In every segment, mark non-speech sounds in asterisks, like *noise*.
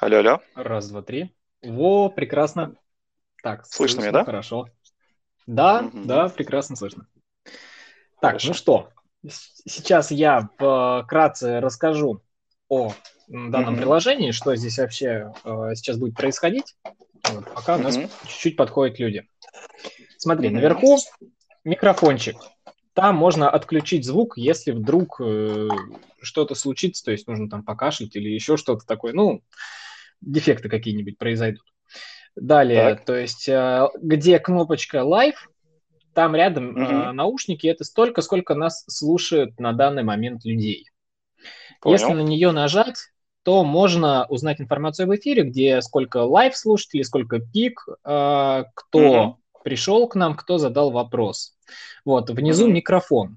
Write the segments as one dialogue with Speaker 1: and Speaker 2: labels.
Speaker 1: Алло, алло.
Speaker 2: Раз, два, три. Во, прекрасно. Так,
Speaker 1: слышно, меня, да?
Speaker 2: Хорошо. Да,
Speaker 1: Мгм.
Speaker 2: да, прекрасно слышно. Так,
Speaker 1: Хорошо.
Speaker 2: ну что, сейчас я вкратце расскажу о данном
Speaker 1: Мгм.
Speaker 2: приложении, что здесь вообще э, сейчас будет происходить, Вот, пока у нас чуть-чуть подходят люди. Смотри,
Speaker 1: Мгм.
Speaker 2: наверху микрофончик. Там можно отключить звук, если вдруг э, что-то случится, то есть нужно там покашлять или еще что-то такое, ну, дефекты какие-нибудь произойдут. Далее,
Speaker 1: Так.
Speaker 2: то есть, э, где кнопочка Live, там рядом э,
Speaker 1: Мгм.
Speaker 2: наушники, это столько, сколько нас слушают на данный момент людей.
Speaker 1: Понял.
Speaker 2: Если на нее нажать, то можно узнать информацию об эфире, где сколько live слушателей, сколько пик, э, кто
Speaker 1: Мгм.
Speaker 2: пришел к нам, кто задал вопрос. Вот, внизу
Speaker 1: Мгм.
Speaker 2: микрофон.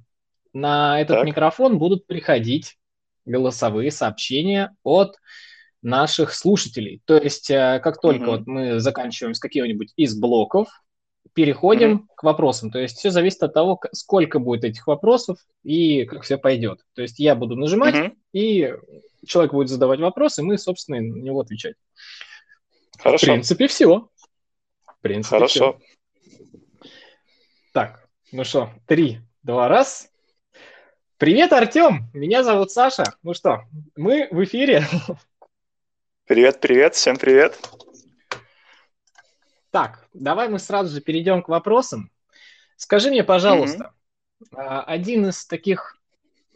Speaker 2: На этот
Speaker 1: Так.
Speaker 2: микрофон будут приходить голосовые сообщения от наших слушателей. То есть, э, как только
Speaker 1: Мгм.
Speaker 2: вот мы заканчиваем с каких-нибудь из блоков, переходим к вопросам. То есть, все зависит от того, сколько будет этих вопросов и как все пойдет. То есть, я буду нажимать,
Speaker 1: Мгм.
Speaker 2: и человек будет задавать вопросы, и мы, собственно, на него отвечать. В
Speaker 1: Хорошо.
Speaker 2: принципе, все. В принципе,
Speaker 1: Хорошо.
Speaker 2: всё. Так, ну что, три, два, раз. Привет, Артем! Меня зовут Саша. Ну что, мы в эфире. *laughs*
Speaker 1: Привет, привет, всем привет.
Speaker 2: Так, давай мы сразу же перейдем к вопросам. Скажи мне, пожалуйста, а, один из таких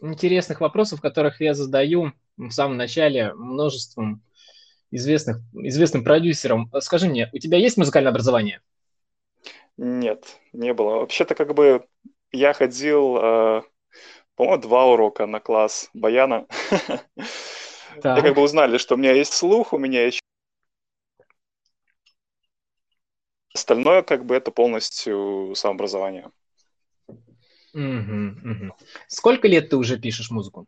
Speaker 2: интересных вопросов, которых я задаю в самом начале множеством известных, известным продюсерам. Скажи мне, у тебя есть музыкальное образование?
Speaker 1: Нет, не было. Вообще-то как бы я ходил, э, по-моему, два урока на класс баяна. *laughs* И
Speaker 2: Так.
Speaker 1: как бы узнали, что у меня есть слух, у меня есть... Остальное как бы это полностью самообразование.
Speaker 2: Мгм, мгм. Сколько лет ты уже пишешь музыку?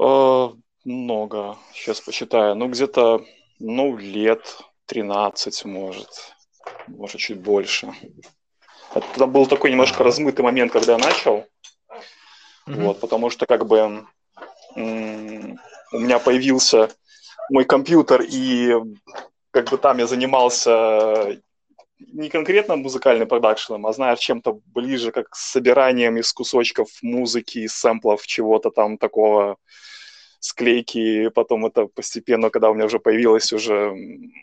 Speaker 1: Э, Много, сейчас посчитаю. Ну, где-то, ну, лет 13, может. Может, чуть больше. Это был такой немножко размытый момент, когда я начал.
Speaker 2: Мгм.
Speaker 1: Вот, потому что как бы у меня появился мой компьютер, и как бы там я занимался не конкретно музыкальным продакшеном, а, знаешь, чем-то ближе, как с собиранием из кусочков музыки, из сэмплов, чего-то там такого, склейки, потом это постепенно, когда у меня уже появилась уже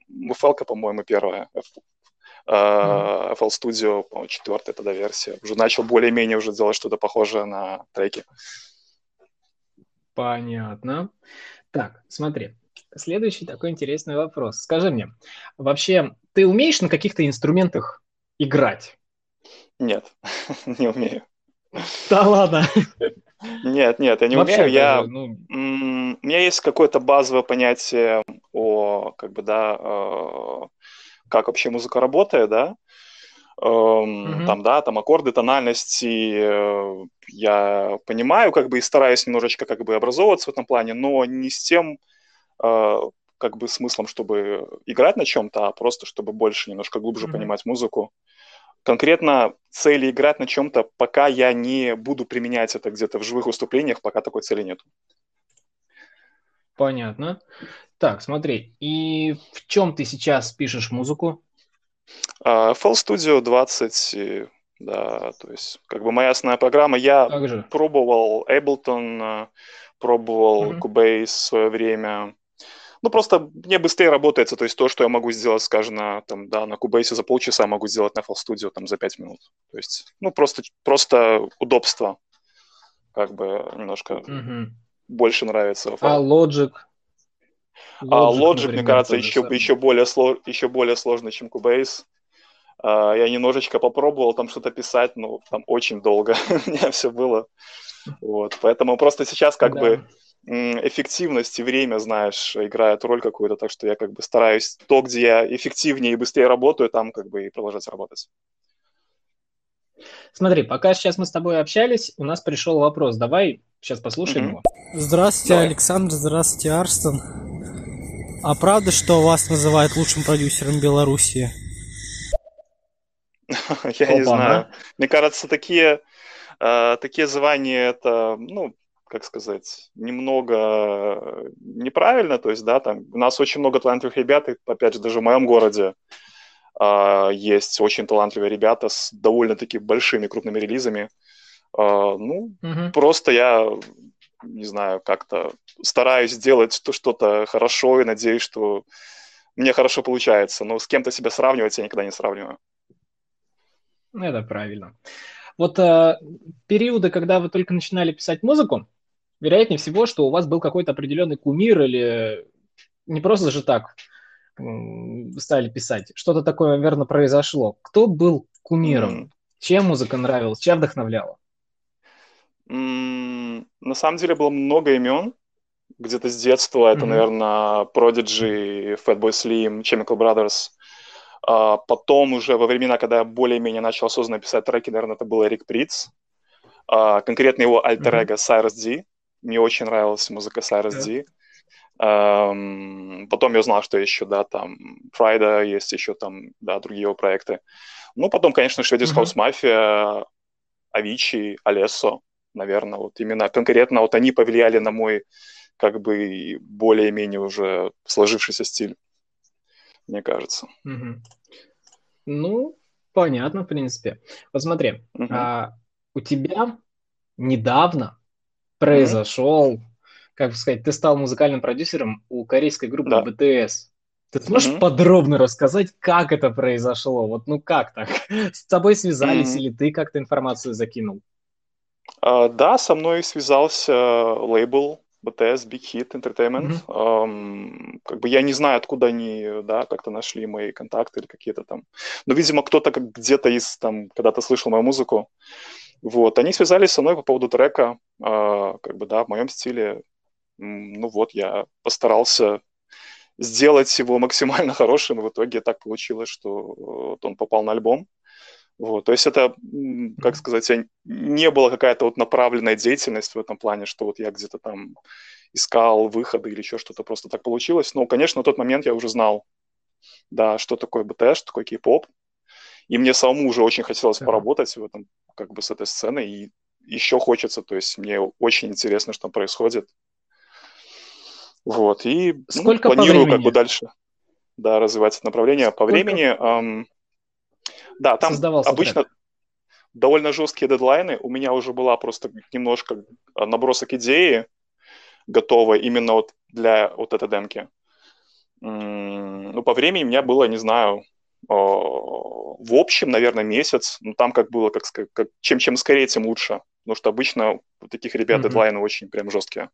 Speaker 1: FL, по-моему, первая, э, FL Studio, по-моему, четвертая тогда версия, уже начал более-менее уже делать что-то похожее на треки.
Speaker 2: Понятно. Так, смотри. Следующий такой интересный вопрос. Скажи мне, вообще, ты умеешь на каких-то инструментах играть?
Speaker 1: Нет, *laughs* не умею.
Speaker 2: Да ладно.
Speaker 1: Нет, нет, я не
Speaker 2: Вообще
Speaker 1: умею. Я,
Speaker 2: даже, ну,
Speaker 1: у меня есть какое-то базовое понятие о, как бы, да, э, как вообще музыка работает, да.
Speaker 2: Мгм.
Speaker 1: Там, да, там аккорды, тональности, э, я понимаю, как бы, и стараюсь немножечко, как бы, образовываться в этом плане, но не с тем, э, как бы, смыслом, чтобы играть на чем-то, а просто, чтобы больше, немножко глубже
Speaker 2: Мгм.
Speaker 1: понимать музыку. Конкретно цели играть на чем-то, пока я не буду применять это где-то в живых выступлениях, пока такой цели нет.
Speaker 2: понятно. Так, смотри, и в чем ты сейчас пишешь музыку?
Speaker 1: А, FL Studio 20, и, да, то есть как бы моя основная программа. Я пробовал Ableton, э, пробовал
Speaker 2: Мгм.
Speaker 1: Cubase в свое время. Ну, просто мне быстрее работает, то есть то, что я могу сделать, скажем, на, там, да, на Cubase за полчаса, я могу сделать на FL Studio там, за 5 минут. То есть, ну, просто, просто удобство, как бы немножко
Speaker 2: Мгм.
Speaker 1: больше нравится.
Speaker 2: А
Speaker 1: FL.
Speaker 2: Logic?
Speaker 1: А Logic, мне кажется, еще, еще, более, сло- еще более сложный, чем Cubase. А, Я немножечко попробовал там что-то писать, но там очень долго *laughs* у меня все было. Вот. Поэтому просто сейчас как
Speaker 2: Да.
Speaker 1: бы эффективность и время, знаешь, играет роль какую-то, так что я как бы стараюсь то, где я эффективнее и быстрее работаю, там как бы и продолжать работать.
Speaker 2: Смотри, пока сейчас мы с тобой общались, у нас пришел вопрос. Давай сейчас послушаем
Speaker 1: Мгм.
Speaker 2: его.
Speaker 3: Здравствуйте,
Speaker 1: Давай.
Speaker 3: Александр, здравствуйте, Арстон. А правда, что вас называют лучшим продюсером Белоруссии? *laughs*
Speaker 1: Я не знаю. Мне кажется, такие, э, такие звания это, ну, как сказать, немного неправильно, то есть, да, там у нас очень много талантливых ребят, и, опять же, даже в моем городе э, есть очень талантливые ребята с довольно-таки большими крупными релизами. Э, ну, угу. просто я, не знаю, как-то стараюсь сделать что-то хорошо и надеюсь, что мне хорошо получается, но с кем-то себя сравнивать я никогда не сравниваю.
Speaker 2: Это правильно. Вот э, периоды, когда вы только начинали писать музыку, вероятнее всего, что у вас был какой-то определенный кумир или не просто же так стали писать. Что-то такое, наверное, произошло. Кто был кумиром? Mm. Чем музыка нравилась? Чем вдохновляла?
Speaker 1: Mm, на самом деле было много имен. Где-то с детства это, mm-hmm. наверное, Prodigy, Fatboy Slim, Chemical Brothers. А потом уже во времена, когда я более-менее начал осознанно писать треки, наверное, это был Эрик Приц. А, конкретно его альтер-эго mm-hmm. Cyrus D. Мне очень нравилась музыка Cyrus yeah. D. Um, потом я узнал, что еще, да, там, Фрайда, есть еще там, да, другие его проекты. Ну, потом, конечно, Шведис. House Mafia, Авичи, Алессо, наверное, вот именно конкретно вот они повлияли на мой, как бы, более-менее уже сложившийся стиль мне кажется.
Speaker 2: Угу. Ну, понятно, в принципе. Вот смотри, угу. а, у тебя недавно произошел, угу. как бы сказать, ты стал музыкальным продюсером у корейской группы да. BTS. Ты сможешь mm подробно рассказать, как это произошло? Вот, ну как так? *laughs* С тобой связались mm или ты как-то информацию закинул?
Speaker 1: Uh, да, со мной связался лейбл BTS, Big Hit Entertainment. Mm-hmm. Um, как бы я не знаю, откуда они, да, как-то нашли мои контакты или какие-то там. Но, видимо, кто-то как где-то из там, когда-то слышал мою музыку. Вот, они связались со мной по поводу трека, uh, как бы, да, в моем стиле. Ну вот, я постарался сделать его максимально *laughs* хорошим, и в итоге так получилось, что вот он попал на альбом. Вот, то есть это, как сказать, не была какая-то вот направленная деятельность в этом плане, что вот я где-то там искал выходы или еще что-то, просто так получилось. Но, конечно, на тот момент я уже знал, да, что такое БТ, что такое кей-поп, и мне самому уже очень хотелось uh-huh. поработать в этом, как бы с этой сценой, и еще хочется, то есть мне очень интересно, что там происходит. Вот, и ну, Сколько ну, планирую как бы дальше да, развивать это направление. По Сколько? времени эм, да, там обычно трек. довольно жесткие дедлайны. У меня уже была просто немножко набросок идеи готовой именно вот для вот этой демки. Ну, по времени у меня было, не знаю, в общем, наверное, месяц. Ну, там как было, как, как чем, чем скорее, тем лучше. Потому что обычно у таких ребят mm-hmm. дедлайны очень прям жесткие.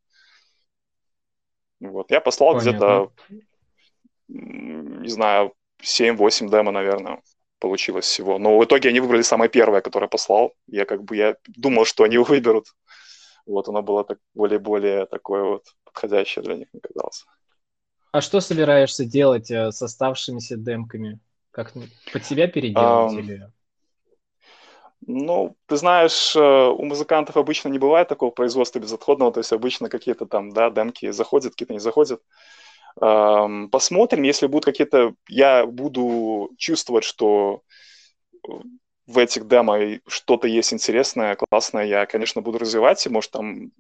Speaker 1: Вот. Я послал где-то, не знаю, 7-8 демо, наверное получилось всего. Но в итоге они выбрали самое первое, которое послал. Я как бы я думал, что они *laughs* выберут. Вот оно было так более-более такое вот подходящее для них, мне казалось.
Speaker 2: А что собираешься делать э, с оставшимися демками? Как под себя переделать um, или...
Speaker 1: Ну, ты знаешь, э, у музыкантов обычно не бывает такого производства безотходного, то есть обычно какие-то там, да, демки заходят, какие-то не заходят. Посмотрим, если будут какие-то... Я буду чувствовать, что в этих демо что-то есть интересное, классное, я, конечно, буду развивать, и, может, там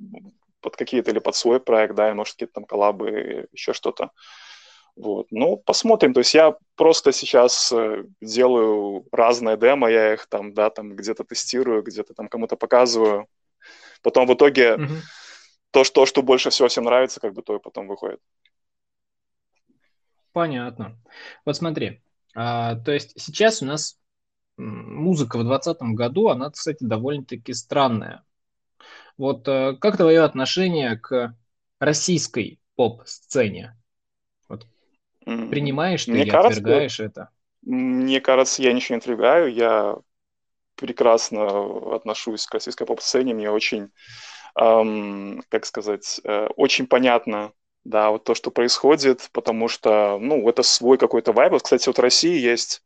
Speaker 1: под какие-то или под свой проект, да, и, может, какие-то там коллабы, еще что-то. Вот. Ну, посмотрим. То есть я просто сейчас э, делаю разные демо, я их там, да, там где-то тестирую, где-то там кому-то показываю. Потом в итоге mm-hmm. то, что, что больше всего всем нравится, как бы то и потом выходит.
Speaker 2: Понятно. Вот смотри, а, то есть сейчас у нас музыка в 2020 году, она, кстати, довольно-таки странная. Вот а, как твое отношение к российской поп-сцене? Вот, принимаешь ты мне кажется, отвергаешь это?
Speaker 1: Мне кажется, я ничего не отвергаю. Я прекрасно отношусь к российской поп-сцене. Мне очень, эм, как сказать, э, очень понятно да, вот то, что происходит, потому что, ну, это свой какой-то вайб. Вот, кстати, вот в России есть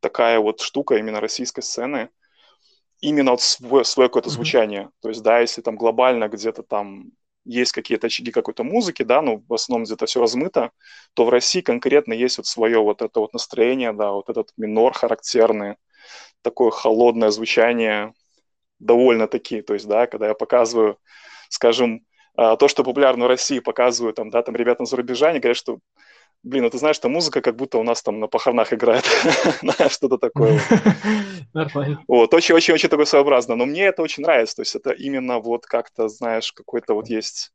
Speaker 1: такая вот штука именно российской сцены, именно вот свое, свое какое-то mm-hmm. звучание. То есть, да, если там глобально где-то там есть какие-то очаги какой-то музыки, да, ну, в основном где-то все размыто, то в России конкретно есть вот свое вот это вот настроение, да, вот этот минор характерный, такое холодное звучание, довольно-таки, то есть, да, когда я показываю скажем, то, что популярно в России, показывают там, да, там ребятам за рубежа, они говорят, что блин, ну ты знаешь, что музыка как будто у нас там на похоронах играет, *laughs* что-то такое. *laughs* Нормально. Вот, очень-очень-очень такое своеобразно, но мне это очень нравится, то есть это именно вот как-то, знаешь, какой-то вот есть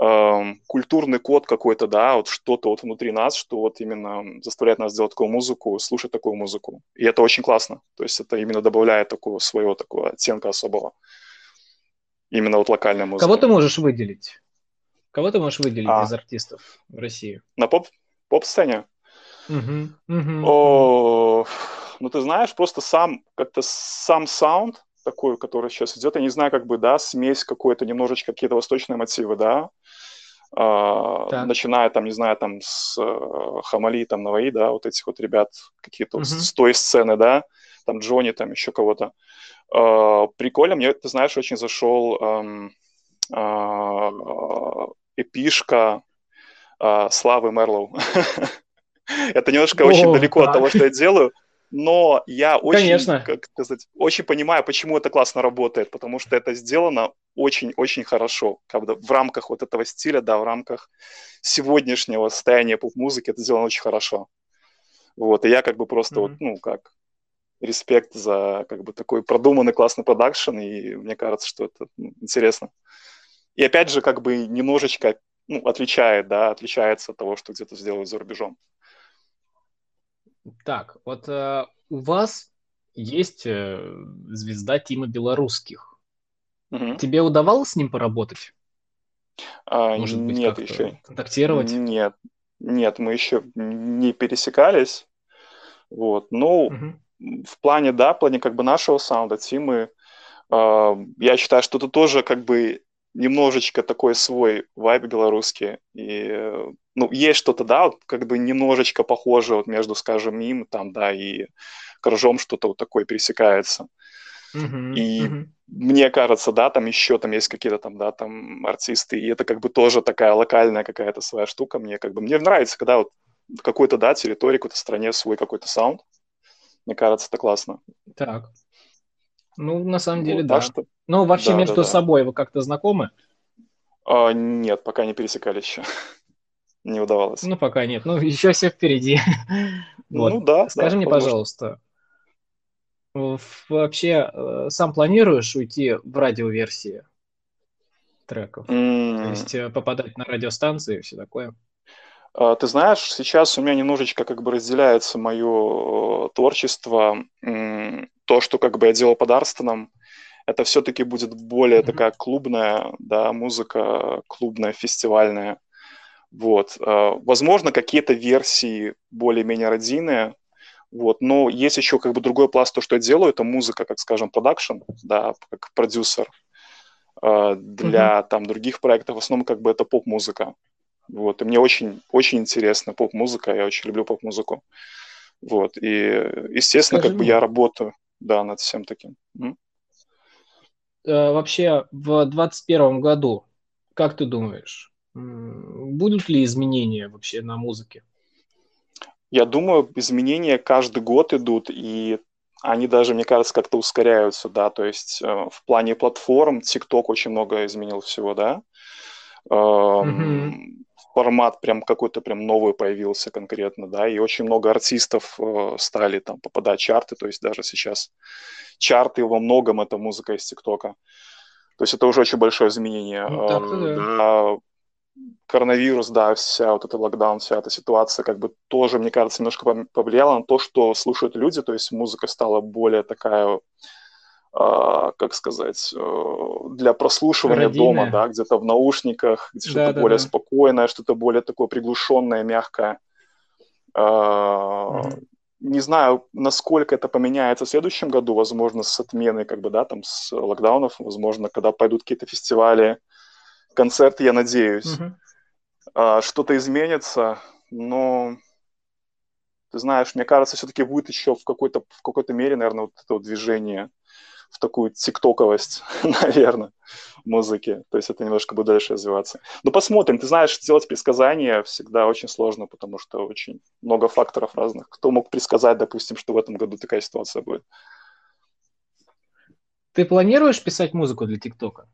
Speaker 1: эм, культурный код какой-то, да, вот что-то вот внутри нас, что вот именно заставляет нас делать такую музыку, слушать такую музыку. И это очень классно. То есть это именно добавляет такого своего такого оттенка особого. Именно вот локальная музыка.
Speaker 2: Кого ты можешь выделить? Кого ты можешь выделить а, из артистов в России?
Speaker 1: На поп поп-сцене? Угу, угу. О, ну ты знаешь, просто сам как-то сам саунд такой, который сейчас идет, я не знаю, как бы, да, смесь какой-то, немножечко какие-то восточные мотивы, да, Uh, начиная там, не знаю, там с uh, Хамали, там Наваи, да, вот этих вот ребят, какие-то uh-huh. с той сцены, да, там Джонни, там еще кого-то. Uh, прикольно, мне, ты знаешь, очень зашел um, эпишка Славы Мерлоу. *laughs* Это немножко очень далеко от того, что я делаю, но я очень, Конечно. как сказать, очень понимаю, почему это классно работает, потому что это сделано очень-очень хорошо. Как бы в рамках вот этого стиля, да, в рамках сегодняшнего состояния поп-музыки это сделано очень хорошо. Вот, и я как бы просто mm-hmm. вот, ну, как, респект за как бы такой продуманный классный продакшн, и мне кажется, что это ну, интересно. И опять же, как бы немножечко ну, отличает, да, отличается от того, что где-то сделают за рубежом.
Speaker 2: Так, вот э, у вас есть э, звезда Тима Белорусских. Угу. Тебе удавалось с ним поработать?
Speaker 1: А, Может быть, нет, еще.
Speaker 2: Контактировать?
Speaker 1: Нет, нет, мы еще не пересекались. Вот, ну, угу. В плане, да, в плане как бы нашего саунда, Тимы, э, я считаю, что это тоже как бы немножечко такой свой вайб белорусский. И, ну, есть что-то, да, вот, как бы немножечко похоже вот между, скажем, им, там, да, и Коржом что-то вот такое пересекается. Uh-huh, и uh-huh. мне кажется, да, там еще там есть какие-то там, да, там артисты, и это как бы тоже такая локальная какая-то своя штука. Мне как бы, мне нравится, когда вот в какой-то, да, территории, какой-то стране свой какой-то саунд. Мне кажется, это классно.
Speaker 2: Так. Ну, на самом деле, вот, да. что... Ну, вообще да, между да, да. собой вы как-то знакомы?
Speaker 1: А, нет, пока не пересекались еще. *laughs* не удавалось.
Speaker 2: Ну, пока нет. Ну, еще все впереди. *laughs* вот. Ну, да. Скажи да, мне, возможно. пожалуйста, вообще э, сам планируешь уйти в радиоверсии треков? Mm. То есть э, попадать на радиостанции и все такое?
Speaker 1: А, ты знаешь, сейчас у меня немножечко как бы разделяется мое э, творчество то, что как бы я делал под Арстоном, это все-таки будет более mm-hmm. такая клубная, да, музыка клубная, фестивальная. Вот. А, возможно, какие-то версии более-менее родийные, вот, но есть еще как бы другой пласт, то, что я делаю, это музыка, как, скажем, продакшн, да, как продюсер а, для mm-hmm. там других проектов, в основном как бы это поп-музыка. Вот, и мне очень, очень интересна поп-музыка, я очень люблю поп-музыку. Вот, и, естественно, Скажи как бы я работаю да, над всем таким. М?
Speaker 2: Э, вообще в 2021 году, как ты думаешь, будут ли изменения вообще на музыке?
Speaker 1: Я думаю, изменения каждый год идут, и они даже, мне кажется, как-то ускоряются, да, то есть э, в плане платформ TikTok очень много изменил всего, да. Mm-hmm формат прям какой-то прям новый появился конкретно, да, и очень много артистов э, стали там попадать в чарты, то есть даже сейчас чарты во многом это музыка из ТикТока. То есть это уже очень большое изменение. Ну, так э, да. да. Коронавирус, да, вся вот эта локдаун, вся эта ситуация как бы тоже, мне кажется, немножко повлияла на то, что слушают люди, то есть музыка стала более такая как сказать, э, для прослушивания Родильная. дома, да, где-то в наушниках, где что-то да, более да. спокойное, что-то более такое приглушенное, мягкое. Mm-hmm. Не знаю, насколько это поменяется в следующем году, возможно, с отменой, как бы, да, там, с локдаунов, возможно, когда пойдут какие-то фестивали, концерты, я надеюсь. Mm-hmm. Что-то изменится, но ты знаешь, мне кажется, все-таки будет еще в какой-то, в какой-то мере, наверное, вот это вот движение в такую тиктоковость, *laughs* наверное, музыки. То есть это немножко будет дальше развиваться. Но посмотрим. Ты знаешь, сделать предсказания всегда очень сложно, потому что очень много факторов разных. Кто мог предсказать, допустим, что в этом году такая ситуация будет?
Speaker 2: Ты планируешь писать музыку для ТикТока?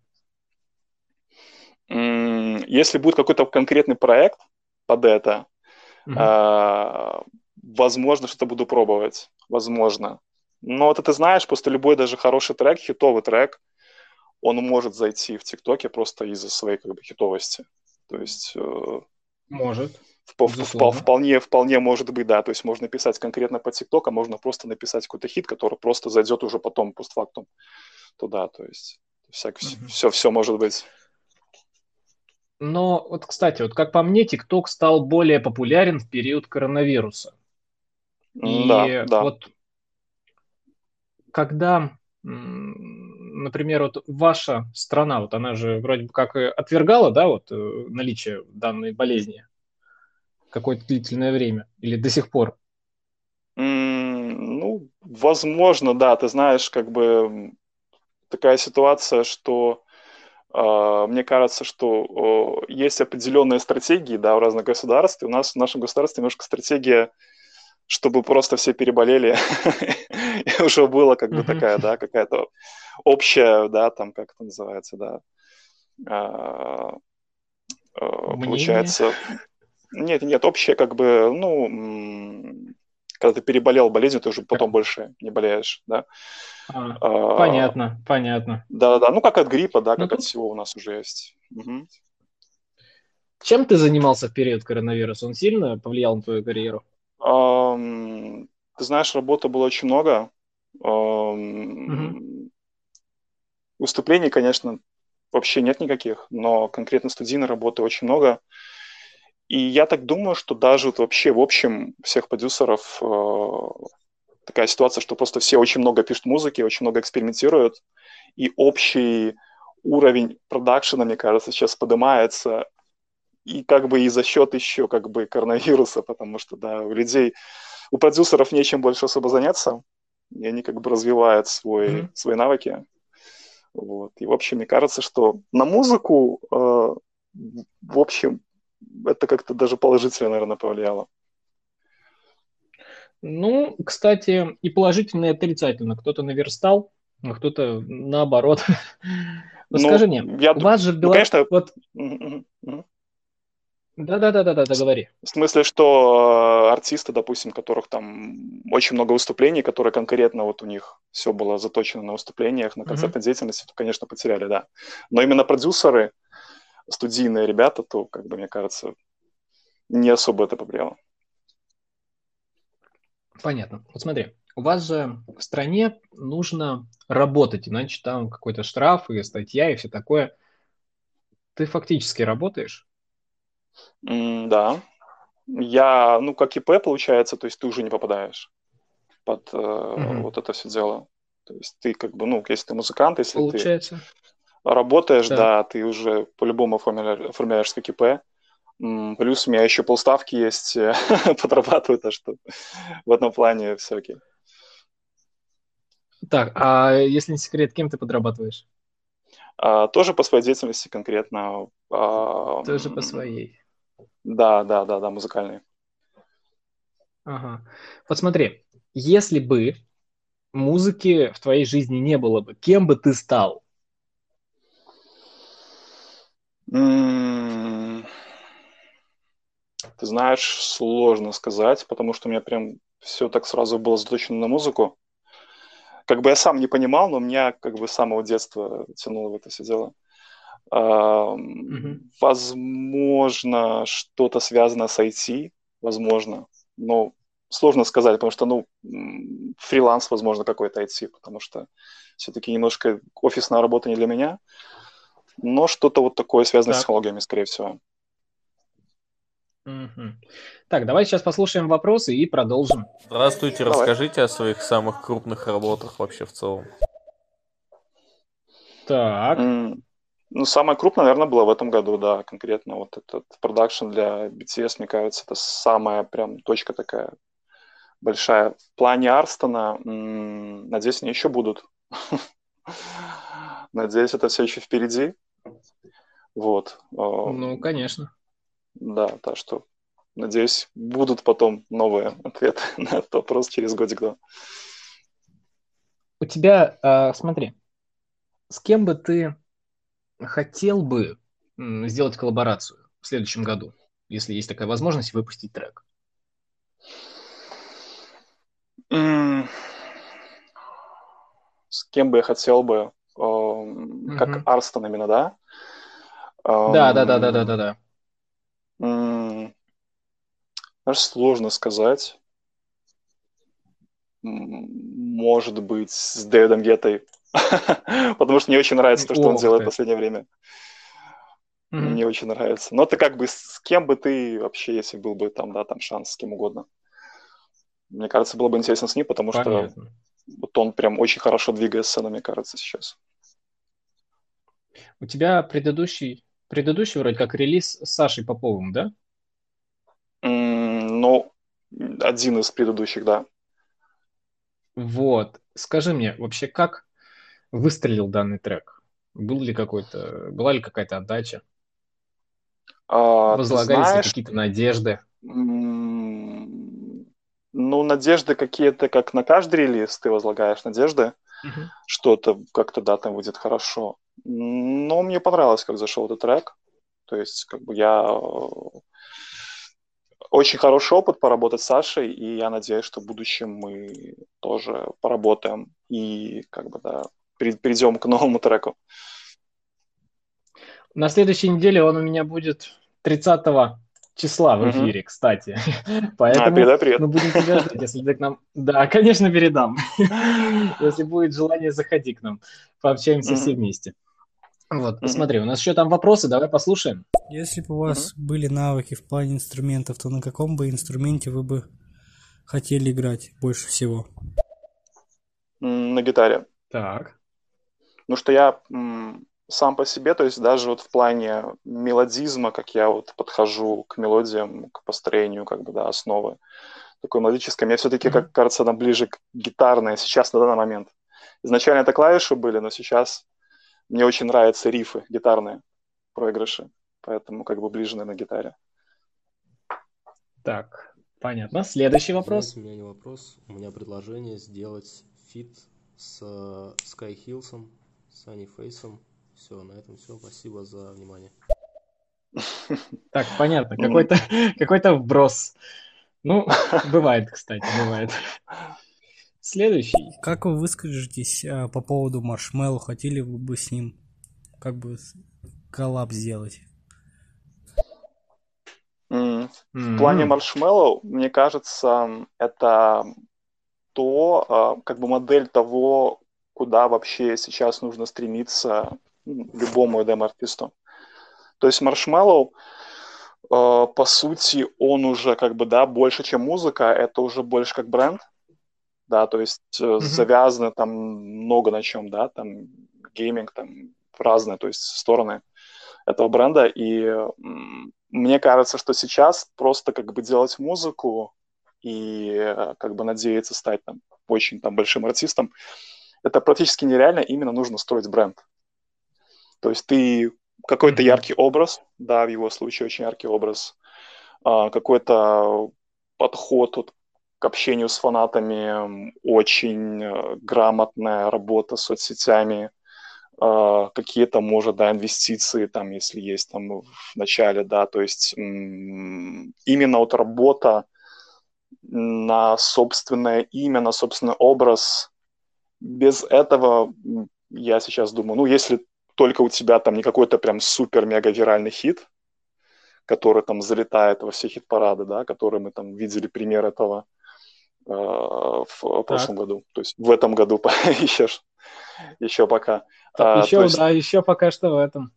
Speaker 1: Если будет какой-то конкретный проект под это, mm-hmm. возможно, что-то буду пробовать. Возможно. Но это ты знаешь, просто любой даже хороший трек, хитовый трек, он может зайти в ТикТоке просто из-за своей как бы хитовости. То есть... Э,
Speaker 2: может.
Speaker 1: Вполне, вполне может быть, да. То есть можно писать конкретно по ТикТок, а можно просто написать какой-то хит, который просто зайдет уже потом постфактум туда. То есть всяк, mm-hmm. все, все может быть.
Speaker 2: Но вот, кстати, вот как по мне, ТикТок стал более популярен в период коронавируса. И да, да. вот когда, например, вот ваша страна, вот она же вроде бы как отвергала, да, вот э, наличие данной болезни какое-то длительное время или до сих пор?
Speaker 1: ну, возможно, да, ты знаешь, как бы такая ситуация, что э, мне кажется, что э, есть определенные стратегии, да, в разных государствах. У нас в нашем государстве немножко стратегия чтобы просто все переболели, *laughs* и уже было как бы такая, да, какая-то общая, да, там, как это называется, да, а, а, получается... Нет, нет, общая как бы, ну, когда ты переболел болезнью, ты уже потом больше не болеешь, да.
Speaker 2: А, а, понятно, понятно.
Speaker 1: Да-да-да, ну как от гриппа, да, как ну, от всего у нас уже есть. Угу.
Speaker 2: Чем ты занимался в период коронавируса? Он сильно повлиял на твою карьеру?
Speaker 1: Ты знаешь, работы было очень много. Угу. Выступлений, конечно, вообще нет никаких, но конкретно студийной работы очень много. И я так думаю, что даже вот вообще в общем всех продюсеров э, такая ситуация, что просто все очень много пишут музыки, очень много экспериментируют, и общий уровень продакшена, мне кажется, сейчас поднимается и как бы и за счет еще как бы коронавируса, потому что, да, у людей, у продюсеров нечем больше особо заняться, и они как бы развивают свой, mm-hmm. свои навыки. Вот. И, в общем, мне кажется, что на музыку, э, в общем, это как-то даже положительно, наверное, повлияло.
Speaker 2: Ну, кстати, и положительно, и отрицательно. Кто-то наверстал, а кто-то наоборот. *laughs* Ну, скажи мне, я, у вас же в Беларуси... Ну, конечно... Вот... Да-да-да-да, договори.
Speaker 1: В смысле, что э, артисты, допустим, которых там очень много выступлений, которые конкретно вот у них все было заточено на выступлениях, на концертной mm-hmm. деятельности, то, конечно, потеряли, да. Но именно продюсеры, студийные ребята, то, как бы, мне кажется, не особо это повлияло.
Speaker 2: Понятно. Вот смотри, у вас же в стране нужно работать, иначе там какой-то штраф и статья и все такое. Ты фактически работаешь?
Speaker 1: Да. Я, ну, как ИП получается, то есть ты уже не попадаешь под э, mm-hmm. вот это все дело. То есть ты как бы, ну, если ты музыкант, если получается. ты работаешь, да. да, ты уже по-любому оформляешь, оформляешь как ИП. Плюс у меня еще полставки есть, *laughs* подрабатываю, так что в этом плане все окей.
Speaker 2: Так, а если не секрет, кем ты подрабатываешь?
Speaker 1: А, тоже по своей деятельности конкретно. А,
Speaker 2: тоже по своей.
Speaker 1: Да, да, да, да, музыкальные.
Speaker 2: Ага. Вот смотри, если бы музыки в твоей жизни не было бы, кем бы ты стал?
Speaker 1: Ты знаешь, сложно сказать, потому что у меня прям все так сразу было заточено на музыку. Как бы я сам не понимал, но меня как бы с самого детства тянуло в это все дело. Mm-hmm. Возможно, что-то связано с IT, возможно, но сложно сказать, потому что, ну, фриланс, возможно, какой-то IT, потому что все-таки немножко офисная работа не для меня, но что-то вот такое связано так. с технологиями, скорее всего.
Speaker 2: Угу. Так, давайте сейчас послушаем вопросы и продолжим.
Speaker 4: Здравствуйте, Давай. расскажите о своих самых крупных работах вообще в целом.
Speaker 2: Так.
Speaker 1: Ну, самое крупное, наверное, было в этом году, да, конкретно вот этот продакшн для BTS, мне кажется, это самая прям точка такая большая. В плане Арстона, надеюсь, они еще будут. *laughs* Надеюсь, это все еще впереди. Вот.
Speaker 2: Ну, конечно.
Speaker 1: Да, так что, надеюсь, будут потом новые *laughs* ответы на этот вопрос через годик-два.
Speaker 2: У тебя, э, смотри, с кем бы ты хотел бы сделать коллаборацию в следующем году, если есть такая возможность выпустить трек?
Speaker 1: С кем бы я хотел бы, э, как Арстон именно, да?
Speaker 2: Да, да, да, да, да, да, да.
Speaker 1: Даже сложно сказать. Может быть, с Дэвидом Геттой. *laughs* Потому что мне очень нравится то, что он делает в последнее время. Мне очень нравится. Но ты как бы с кем бы ты вообще, если был бы там, да, там шанс с кем угодно. Мне кажется, было бы интересно с ним, потому что вот он прям очень хорошо двигает сцену, мне кажется, сейчас.
Speaker 2: У тебя предыдущий, предыдущий вроде как релиз с Сашей Поповым, да?
Speaker 1: ну, один из предыдущих, да.
Speaker 2: Вот. Скажи мне, вообще как выстрелил данный трек? Был ли какой-то, была ли какая-то отдача? А, Возлагались знаешь, ли какие-то надежды?
Speaker 1: Ну, надежды какие-то, как на каждый релиз ты возлагаешь надежды, угу. что-то как-то, да, там выйдет хорошо. Но мне понравилось, как зашел этот трек. То есть, как бы я очень хороший опыт поработать с Сашей, и я надеюсь, что в будущем мы тоже поработаем и как бы, да, перейдем к новому треку.
Speaker 2: На следующей неделе он у меня будет 30 числа в эфире, mm-hmm. кстати. *laughs* Поэтому а, передай привет. мы будем тебя ждать, если ты к нам... Да, конечно, передам. *laughs* если будет желание, заходи к нам. Пообщаемся mm-hmm. все вместе. Вот, mm-hmm. смотри, у нас еще там вопросы, давай послушаем.
Speaker 3: Если бы у вас mm-hmm. были навыки в плане инструментов, то на каком бы инструменте вы бы хотели играть больше всего?
Speaker 1: На гитаре.
Speaker 2: Так.
Speaker 1: Ну что я м, сам по себе, то есть даже вот в плане мелодизма, как я вот подхожу к мелодиям, к построению как бы, да, основы такой мелодической, мне все-таки, mm-hmm. как кажется, она ближе к гитарной сейчас на данный момент. Изначально это клавиши были, но сейчас мне очень нравятся рифы гитарные, проигрыши, поэтому как бы ближе, на гитаре.
Speaker 2: Так, понятно. Следующий вопрос.
Speaker 5: Знаете, у меня не вопрос, у меня предложение сделать фит с Sky Hillsом, с Sunny Face ом. Все, на этом все. Спасибо за внимание.
Speaker 2: Так, понятно. Какой-то *laughs* какой-то вброс. Ну, *laughs* бывает, кстати, бывает. Следующий.
Speaker 3: Как вы выскажетесь а, по поводу Marshmello? Хотели вы бы с ним как бы коллаб сделать?
Speaker 1: Mm. В плане Marshmello, мне кажется, это то, а, как бы модель того, куда вообще сейчас нужно стремиться любому EDM-артисту. То есть Marshmello, а, по сути, он уже как бы, да, больше, чем музыка, это уже больше как бренд, да, то есть mm-hmm. завязано там много на чем, да, там гейминг, там разные, то есть стороны этого бренда, и мне кажется, что сейчас просто как бы делать музыку и э, как бы надеяться стать там очень там большим артистом, это практически нереально, именно нужно строить бренд. То есть ты какой-то яркий образ, да, в его случае очень яркий образ, а, какой-то подход вот к общению с фанатами, очень э, грамотная работа с соцсетями, э, какие-то, может, да, инвестиции, там, если есть там в начале, да, то есть именно вот работа на собственное имя, на собственный образ. Без этого, я сейчас думаю, ну, если только у тебя там не какой-то прям супер-мега-виральный хит, который там залетает во все хит-парады, да, который мы там видели пример этого, Э, в прошлом году. То есть в этом году *laughs* еще, еще пока.
Speaker 2: Так, еще, а, есть, да, еще пока что в этом.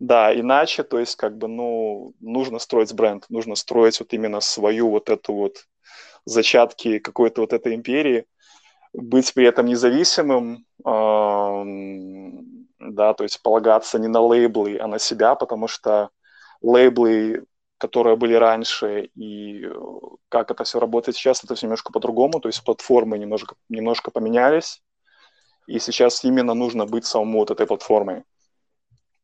Speaker 1: Да, иначе, то есть, как бы, ну, нужно строить бренд, нужно строить вот именно свою вот эту вот зачатки какой-то вот этой империи, быть при этом независимым, э, да, то есть полагаться не на лейблы, а на себя, потому что лейблы которые были раньше, и э, как это все работает сейчас, это все немножко по-другому, то есть платформы немножко, немножко поменялись, и сейчас именно нужно быть самому вот этой платформой.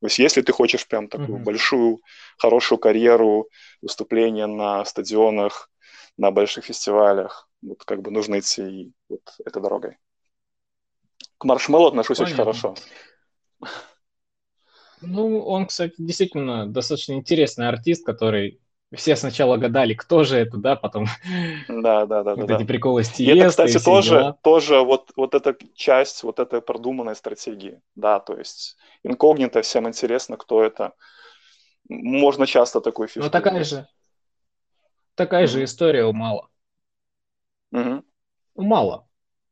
Speaker 1: То есть если ты хочешь прям такую mm-hmm. большую, хорошую карьеру, выступления на стадионах, на больших фестивалях, вот как бы нужно идти вот этой дорогой. К маршмеллу отношусь Понятно. очень хорошо.
Speaker 2: Ну, он, кстати, действительно достаточно интересный артист, который все сначала гадали, кто же это, да, потом
Speaker 1: да, да, да,
Speaker 2: вот
Speaker 1: да,
Speaker 2: эти
Speaker 1: да.
Speaker 2: приколы с
Speaker 1: И это, кстати,
Speaker 2: все
Speaker 1: тоже,
Speaker 2: дела.
Speaker 1: тоже вот, вот эта часть, вот этой продуманной стратегии, да, то есть инкогнито, всем интересно, кто это. Можно часто такой фишку
Speaker 2: Но такая
Speaker 1: иметь.
Speaker 2: же, такая же
Speaker 1: Мгм.
Speaker 2: история у Мала.
Speaker 1: Мгм.
Speaker 2: У Мала.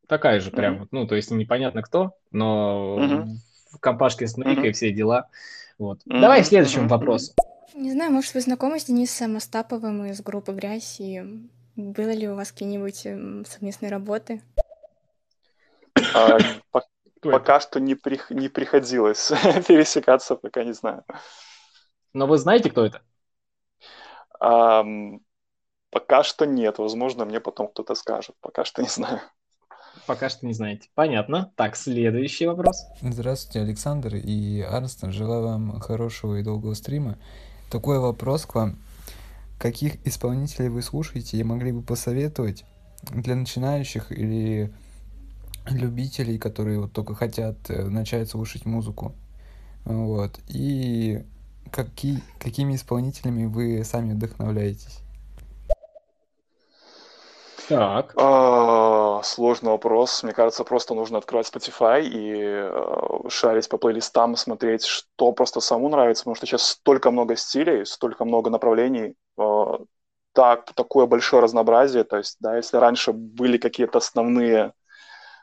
Speaker 2: Такая же прям,
Speaker 1: Мгм.
Speaker 2: ну, то есть непонятно кто, но
Speaker 1: Мгм.
Speaker 2: в компашке с Нейкой
Speaker 1: Мгм.
Speaker 2: все дела. Вот.
Speaker 1: Мгм,
Speaker 2: Давай к следующему
Speaker 1: мгм,
Speaker 2: вопросу.
Speaker 6: Не знаю, может, вы знакомы с Денисом Остаповым из группы «Грязь», и было ли у вас какие-нибудь совместные работы?
Speaker 1: А, *coughs* по-
Speaker 2: Кто это?
Speaker 1: пока что не, прих- не приходилось *laughs* пересекаться, пока не знаю.
Speaker 2: Но вы знаете, кто это?
Speaker 1: Ам, пока что нет, возможно, мне потом кто-то скажет, пока что не знаю.
Speaker 2: Пока что не знаете. Понятно. Так, следующий вопрос.
Speaker 7: Здравствуйте, Александр и Арнстон. Желаю вам хорошего и долгого стрима. Такой вопрос к вам. Каких исполнителей вы слушаете и могли бы посоветовать для начинающих или любителей, которые вот только хотят э, начать слушать музыку? Вот. И какие, какими исполнителями вы сами вдохновляетесь?
Speaker 2: Так.
Speaker 1: А, Сложный вопрос. Мне кажется, просто нужно открывать Spotify и э, шарить по плейлистам, смотреть, что просто самому нравится, потому что сейчас столько много стилей, столько много направлений, э, так, такое большое разнообразие. То есть, да, если раньше были какие-то основные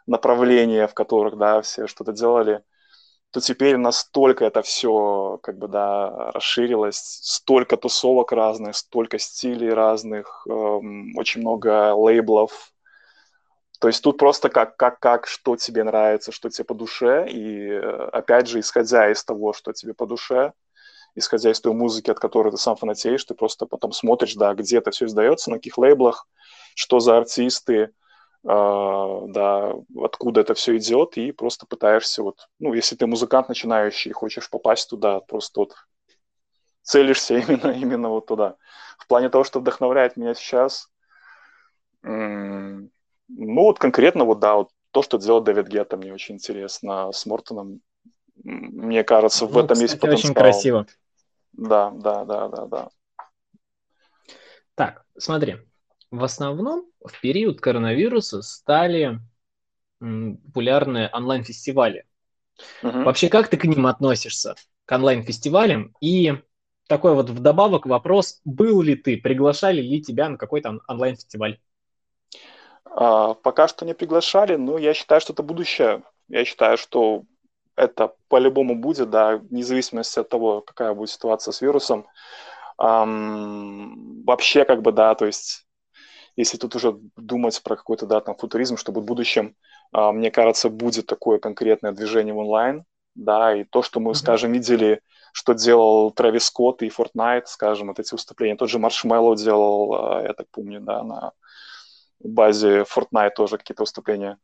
Speaker 1: направления, в которых, да, все что-то делали, то теперь настолько это все, как бы, да, расширилось, столько тусовок разных, столько стилей разных, эм, очень много лейблов. То есть тут просто как, как, как, что тебе нравится, что тебе по душе, и э, опять же, исходя из того, что тебе по душе, исходя из той музыки, от которой ты сам фанатеешь, ты просто потом смотришь, да, где это все издается, на каких лейблах, что за артисты, да, откуда это все идет, и просто пытаешься вот, ну, если ты музыкант начинающий и хочешь попасть туда, просто вот целишься *laughs* именно, именно вот туда. В плане того, что вдохновляет меня сейчас, ну, вот конкретно вот, да, вот то, что делает Дэвид Гетта, мне очень интересно, с Мортоном, мне кажется, в
Speaker 2: Ну,
Speaker 1: этом есть
Speaker 2: кстати, очень
Speaker 1: потенциал.
Speaker 2: красиво.
Speaker 1: Да, да, да, да, да.
Speaker 2: Так, смотри. В основном в период коронавируса стали популярны онлайн-фестивали.
Speaker 1: Мгм.
Speaker 2: Вообще, как ты к ним относишься, к онлайн-фестивалям? И такой вот вдобавок вопрос, был ли ты, приглашали ли тебя на какой-то он- онлайн-фестиваль?
Speaker 1: А, Пока что не приглашали, но я считаю, что это будущее. Я считаю, что это по-любому будет, да, вне зависимости от того, какая будет ситуация с вирусом. Ам, Вообще, как бы, да, то есть, если тут уже думать про какой-то, да, там, футуризм, что будет в будущем, а, мне кажется, будет такое конкретное движение в онлайн, да, и то, что мы,
Speaker 2: Мгм.
Speaker 1: скажем, видели, что делал Трэвис Скотт и Fortnite, скажем, вот эти выступления, тот же Маршмеллоу делал, а, я так помню, да, на базе Fortnite тоже какие-то выступления.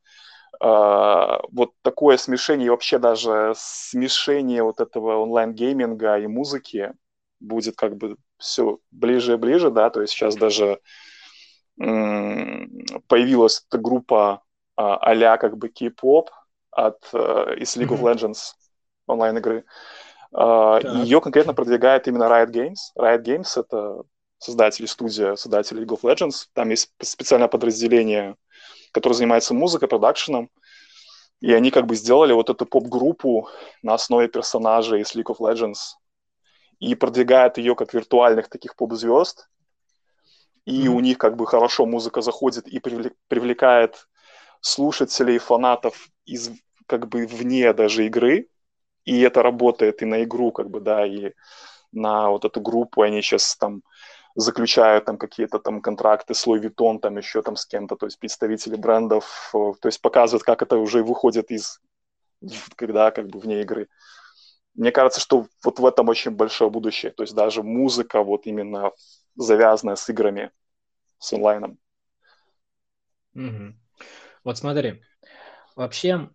Speaker 1: А, вот такое смешение, и вообще даже смешение вот этого онлайн-гейминга и музыки будет как бы все ближе и ближе, да, то есть сейчас даже появилась эта группа а, а-ля как бы кей-поп от, э, из League of
Speaker 2: Мгм.
Speaker 1: Legends онлайн-игры. А. Ее конкретно продвигает именно Riot Games. Riot Games — это создатели, студия создатели League of Legends. Там есть специальное подразделение, которое занимается музыкой, продакшеном. И они как бы сделали вот эту поп-группу на основе персонажей из League of Legends и продвигают ее как виртуальных таких поп-звезд. И
Speaker 2: Мгм.
Speaker 1: у них как бы хорошо музыка заходит и привлек- привлекает слушателей, фанатов из как бы вне даже игры. И это работает и на игру, как бы, да, и на вот эту группу. Они сейчас там заключают там какие-то там контракты с Louis Vuitton, там еще там с кем-то, то есть представители брендов, э, то есть показывают, как это уже выходит из, когда как бы вне игры. Мне кажется, что вот в этом очень большое будущее, то есть даже музыка вот именно завязанная с играми, с онлайном.
Speaker 2: Мгм. Вот смотри, вообще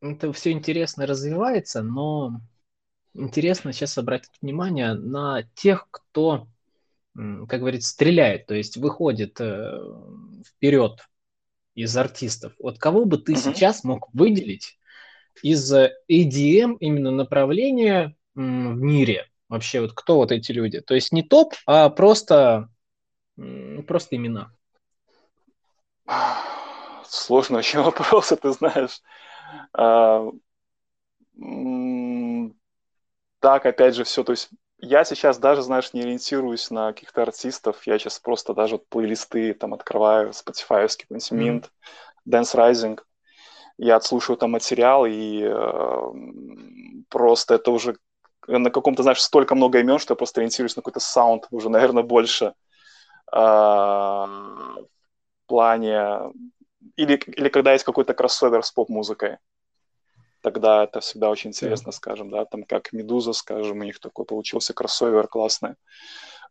Speaker 2: это все интересно развивается, но интересно сейчас обратить внимание на тех, кто, как говорится, стреляет, то есть выходит э, вперед из артистов. Вот кого бы ты
Speaker 1: Мгм.
Speaker 2: сейчас мог выделить из э, EDM именно направления, в мире? Вообще, вот кто вот эти люди? То есть не топ, а просто, просто имена.
Speaker 1: Сложный очень *laughs* вопрос, ты знаешь. А, Так, опять же, все. То есть я сейчас даже, знаешь, не ориентируюсь на каких-то артистов. Я сейчас просто даже вот плейлисты там открываю, Spotify, какой-нибудь. Mint, Dance Rising. Я отслушиваю там материал, и э, просто это уже на каком-то, знаешь, столько много имен, что я просто ориентируюсь на какой-то саунд уже, наверное, больше а, в плане... Или, или когда есть какой-то кроссовер с поп-музыкой, тогда это всегда очень интересно, скажем, да, там как Медуза, скажем, у них такой получился кроссовер классный.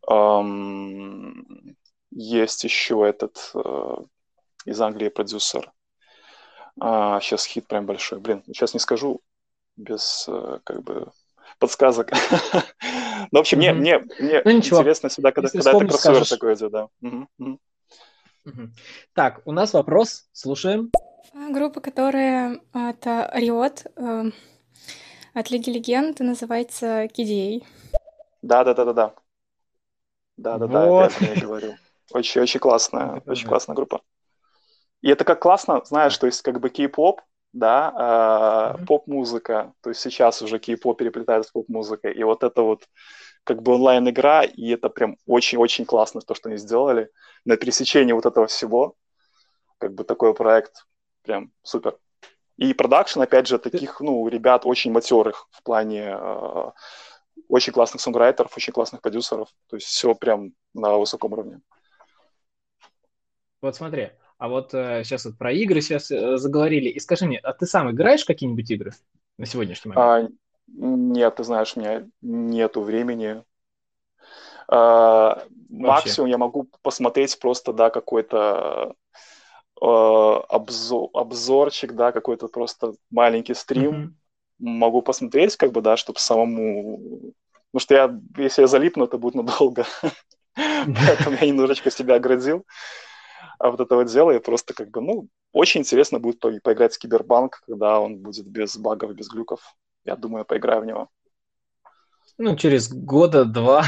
Speaker 1: Ам, есть еще этот э, из Англии продюсер. А, сейчас хит прям большой. Блин, сейчас не скажу без э, как бы подсказок. *laughs* Ну, в общем, мне, мне, мне
Speaker 2: Ну, ничего.
Speaker 1: интересно всегда, когда, когда это кроссовер такой идет, да.
Speaker 2: Так, у нас вопрос, слушаем.
Speaker 6: Группа, которая от а, Riot, эм, от Лиги Легенд, называется KDA.
Speaker 1: Да, да, да, да, да. Да, да, да,
Speaker 2: Вот.
Speaker 1: это я говорил. Очень, очень классная,
Speaker 2: Это
Speaker 1: очень классная группа. И это как классно, знаешь, то есть как бы кей-поп, да, а,
Speaker 2: Мгм.
Speaker 1: поп-музыка, то есть сейчас уже кей-поп переплетается с поп-музыкой, и вот это вот как бы онлайн-игра, и это прям очень-очень классно, то, что они сделали. На пересечении вот этого всего, как бы такой проект, прям супер. И продакшн, опять же, таких, ну, ребят очень матерых в плане э, очень классных сонграйтеров, очень классных продюсеров. То есть все прям на высоком уровне.
Speaker 2: Вот смотри, а вот сейчас вот про игры сейчас э, заговорили. И скажи мне, а ты сам играешь в какие-нибудь игры на сегодняшний момент?
Speaker 1: А, нет, ты знаешь, у меня нету времени. А, максимум я могу посмотреть просто, да, какой-то э, обзор, обзорчик, да, какой-то просто маленький стрим.
Speaker 2: Мгм.
Speaker 1: Могу посмотреть, как бы, да, чтобы самому... Потому что я, если я залипну, это будет надолго. *laughs* Поэтому я немножечко себя оградил от этого дела. И просто как бы, ну, очень интересно будет по- поиграть в Кибербанк, когда он будет без багов, без глюков. Я думаю, я поиграю в него.
Speaker 2: Ну, через года два.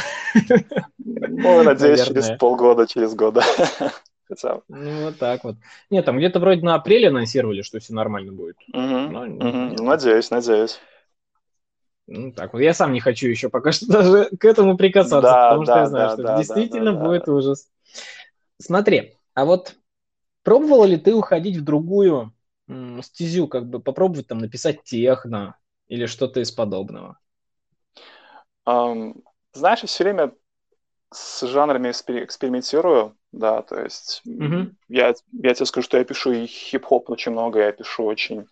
Speaker 1: Ну, надеюсь, через
Speaker 2: Наверное.
Speaker 1: полгода, через года. *laughs* Хотя.
Speaker 2: Ну, вот так вот. Нет, там где-то вроде на апреле анонсировали, что все нормально будет. Ну,
Speaker 1: мгм.
Speaker 2: непонятно.
Speaker 1: Надеюсь, надеюсь.
Speaker 2: Ну, так вот. Я сам не хочу еще пока что даже к этому прикасаться,
Speaker 1: Да,
Speaker 2: потому что
Speaker 1: да,
Speaker 2: я знаю,
Speaker 1: да,
Speaker 2: что
Speaker 1: да, да,
Speaker 2: действительно
Speaker 1: да, да.
Speaker 2: будет ужас. Смотри, а вот пробовала ли ты уходить в другую стезю, как бы попробовать там написать техно или что-то из подобного?
Speaker 1: Ам, Знаешь, я все время с жанрами экспер- экспериментирую, да, то есть
Speaker 2: Мгм.
Speaker 1: я, я тебе скажу, что я пишу и хип-хоп очень много, я пишу очень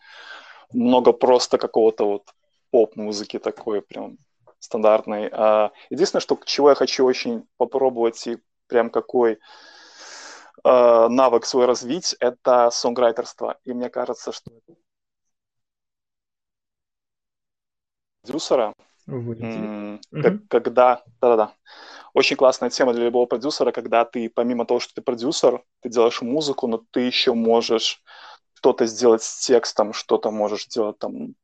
Speaker 1: много просто какого-то вот поп-музыки такой прям стандартной. А, Единственное, что чего я хочу очень попробовать и прям какой а, навык свой развить, это сонграйтерство. И мне кажется, что продюсера. Как- когда, да-да-да, очень классная тема для любого продюсера, когда ты помимо того, что ты продюсер, ты делаешь музыку, но ты еще можешь что-то сделать с текстом, что-то можешь сделать там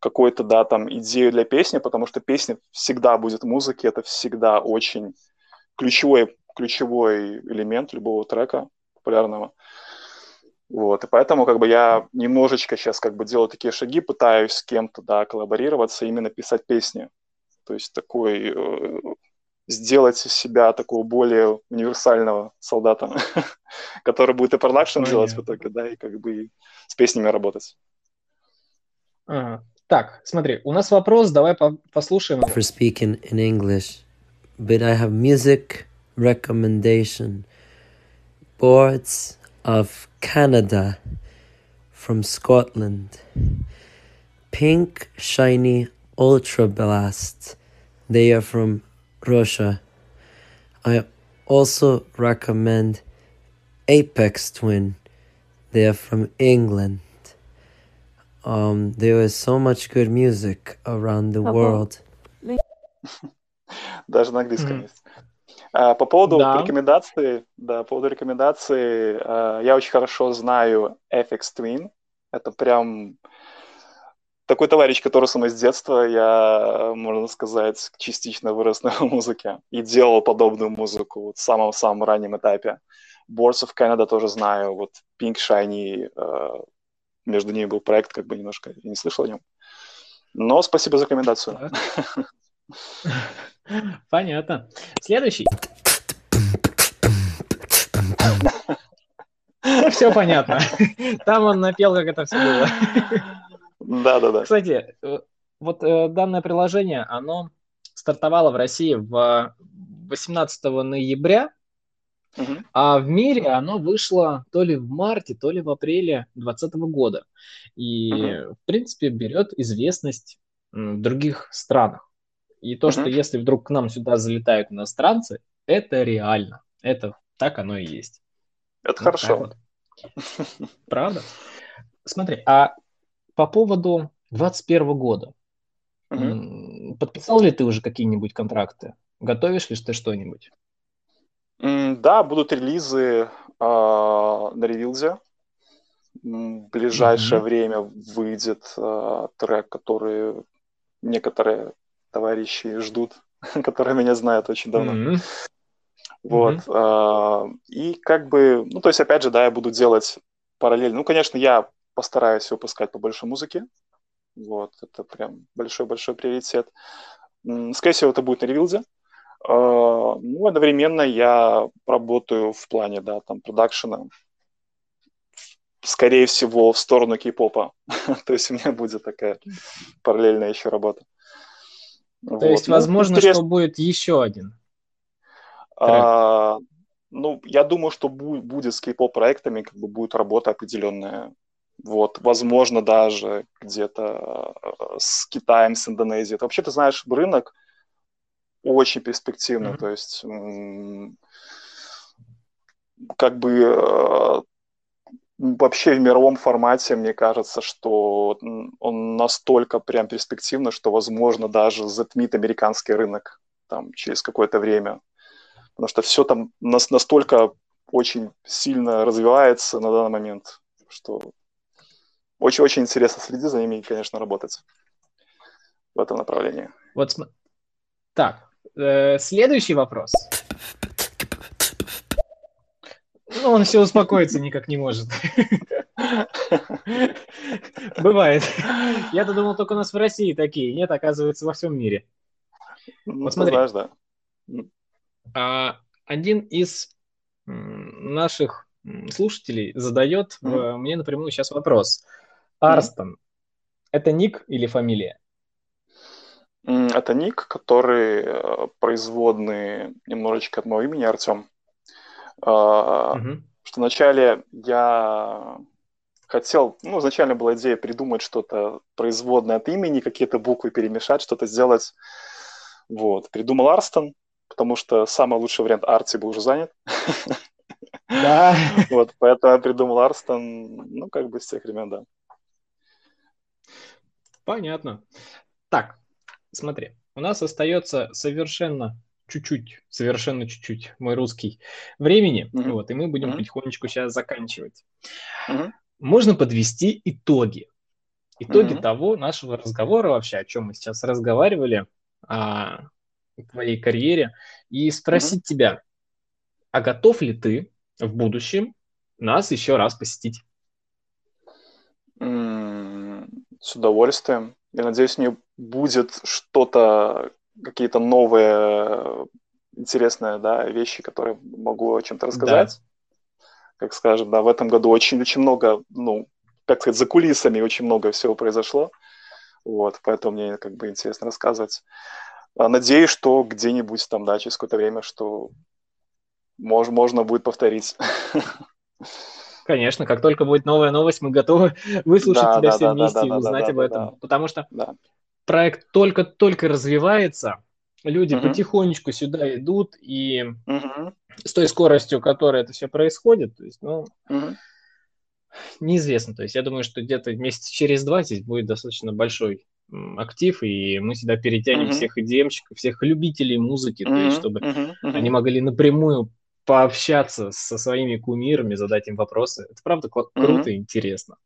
Speaker 1: какую-то, да, там идею для песни, потому что песня всегда будет в музыке, это всегда очень ключевой, ключевой элемент любого трека популярного. Вот, и поэтому как бы я немножечко сейчас как бы делаю такие шаги, пытаюсь с кем-то, да, коллаборироваться, именно писать песни. То есть такой, э, сделать из себя такого более универсального солдата, *laughs* который будет и продакшн делать в итоге, да, и как бы и с песнями работать.
Speaker 2: Ага. Так, смотри, у нас вопрос, давай по- послушаем.
Speaker 8: for speaking in English, but I have music recommendation. Boards of Canada from Scotland. Pink Shiny Ultra Blast. They are from Russia. I also recommend Apex Twin. They are from England. Um, there is so much good music around the
Speaker 9: Ого.
Speaker 8: world.
Speaker 1: Даже на английском
Speaker 2: Мгм.
Speaker 1: есть. А, По поводу
Speaker 2: Да.
Speaker 1: рекомендаций, да, по поводу рекомендаций, а, я очень хорошо знаю FX Twin. Это прям такой товарищ, который со мной с детства, я, можно сказать, частично вырос на музыке и делал подобную музыку вот в самом-самом раннем этапе. Boards of Canada тоже знаю, вот Pink Shiny, э, между ними был проект, как бы немножко, не слышал о нем. Но спасибо за рекомендацию. *laughs*
Speaker 2: Понятно. Следующий. *laughs* Все понятно. Там он напел, как это все было.
Speaker 1: Да, да, да.
Speaker 2: Кстати, вот э, данное приложение, оно стартовало в России в 18 ноября, угу. а в мире оно вышло то ли в марте, то ли в апреле 2020 года. И, угу. в принципе, берет известность в других странах. И то, что если вдруг к нам сюда залетают иностранцы, это реально. Это так оно и есть.
Speaker 1: Это вот хорошо. Вот. *laughs*
Speaker 2: Правда? Смотри, а по поводу 2021 года. Угу. Подписал ли ты уже какие-нибудь контракты? Готовишь ли ты что-нибудь?
Speaker 1: Да, будут релизы э, на ревилзе. В ближайшее mm время выйдет э, трек, который некоторые товарищи ждут, *laughs* которые меня знают очень давно. mm Вот. Mm-hmm. И как бы, ну, то есть, опять же, да, я буду делать параллельно. Ну, конечно, я постараюсь выпускать побольше музыки. Вот, это прям большой-большой приоритет. Скорее всего, это будет на ревилде. А, ну, одновременно я работаю в плане, да, там, продакшена, скорее всего, в сторону кей-попа. *laughs* То есть у меня будет такая параллельная еще работа.
Speaker 2: То вот. есть, ну, возможно, интерес... что будет еще один
Speaker 1: а, ну, я думаю, что будет, будет с кей-поп проектами, как бы будет работа определенная вот, возможно, даже где-то э, с Китаем, с Индонезией. Это вообще, ты знаешь, рынок очень перспективный, mm-hmm. то есть как бы э, вообще в мировом формате, мне кажется, что настолько прям перспективный, что, возможно, даже затмит американский рынок там через какое-то время. Потому что все там настолько очень сильно развивается на данный момент, что очень-очень интересно следить за ними и, конечно, работать в этом направлении.
Speaker 2: Вот, так, э, следующий вопрос. Ну, он все успокоиться никак не может. Бывает. Я-то думал, только у нас в России такие. Нет, оказывается, во всем мире.
Speaker 1: Ну, вот смотри. Знаешь, да.
Speaker 2: Один из наших слушателей задает mm-hmm. мне напрямую сейчас вопрос. Арстон. Mm-hmm. Это ник или фамилия?
Speaker 1: Это ник, который э, производный немножечко от моего имени Артем. Mm-hmm. Что вначале я хотел, ну, изначально была идея придумать что-то производное от имени, какие-то буквы перемешать, что-то сделать. Вот. Придумал Арстон, потому что самый лучший вариант Арти был уже занят.
Speaker 2: Да.
Speaker 1: Вот, поэтому я придумал Арстон, ну, как бы с тех времен, да.
Speaker 2: Понятно. Так, смотри, у нас остается совершенно чуть-чуть, совершенно чуть-чуть мой русский времени, mm-hmm. вот, и мы будем mm-hmm. потихонечку сейчас заканчивать. Mm-hmm. Можно подвести итоги. Итоги mm-hmm. того нашего разговора вообще, о чем мы сейчас разговаривали, о твоей карьере, и спросить mm-hmm. тебя, а готов ли ты в будущем нас еще раз посетить?
Speaker 1: С удовольствием. Я надеюсь, не будет что-то, какие-то новые интересные да, вещи, которые могу о чем-то рассказать. Да. Как скажем, да, в этом году очень-очень много, ну, как сказать, за кулисами очень много всего произошло. Вот, поэтому мне как бы интересно рассказывать. А надеюсь, что где-нибудь там, да, через какое-то время, что мож, можно будет повторить. *laughs*
Speaker 2: Конечно, как только будет новая новость, мы готовы *laughs* выслушать да, тебя да, все да, вместе да, и узнать да, об этом. Да, Потому что да. Проект только-только развивается, люди угу. потихонечку сюда идут, и угу. с той скоростью, которой это все происходит, то есть, ну, угу. неизвестно. То есть я думаю, что где-то месяц через два здесь будет достаточно большой актив, и мы сюда перетянем uh всех идеемщиков, всех любителей музыки, uh то есть чтобы uh они могли напрямую пообщаться со своими кумирами, задать им вопросы. Это правда круто и интересно.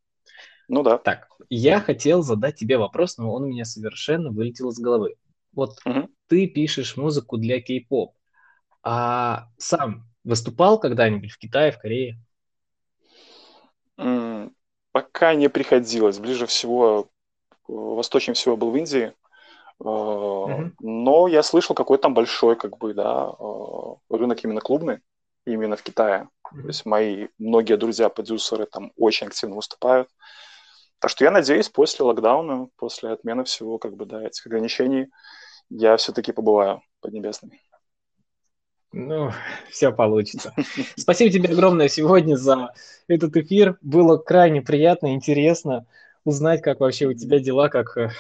Speaker 1: Ну да.
Speaker 2: Так, я хотел задать тебе вопрос, но он у меня совершенно вылетел из головы. Вот
Speaker 1: Мгм.
Speaker 2: ты пишешь музыку для кей-поп, а сам выступал когда-нибудь в Китае, в Корее?
Speaker 1: Пока не приходилось. Ближе всего, э, восточнее всего был в Индии. Э. Но я слышал, какой там большой, как бы, да, э, рынок именно клубный, именно в Китае. То есть мои многие друзья-продюсеры там очень активно выступают. Так что я надеюсь, после локдауна, после отмены всего, как бы, да, этих ограничений, я все-таки побываю Поднебесной.
Speaker 2: Ну, все получится. Спасибо тебе огромное сегодня за этот эфир. Было крайне приятно, интересно узнать, как вообще у тебя дела, как э,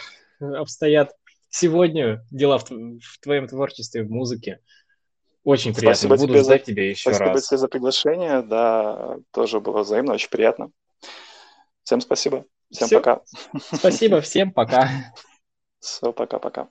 Speaker 2: обстоят сегодня дела в, в твоем творчестве, в музыке. Очень приятно.
Speaker 1: Спасибо
Speaker 2: Буду
Speaker 1: тебе за,
Speaker 2: ждать тебя еще
Speaker 1: спасибо
Speaker 2: раз.
Speaker 1: тебе за приглашение, да, тоже было взаимно, очень приятно. Всем спасибо, всем
Speaker 2: Все.
Speaker 1: пока.
Speaker 2: Спасибо, всем пока.
Speaker 1: Все, пока-пока.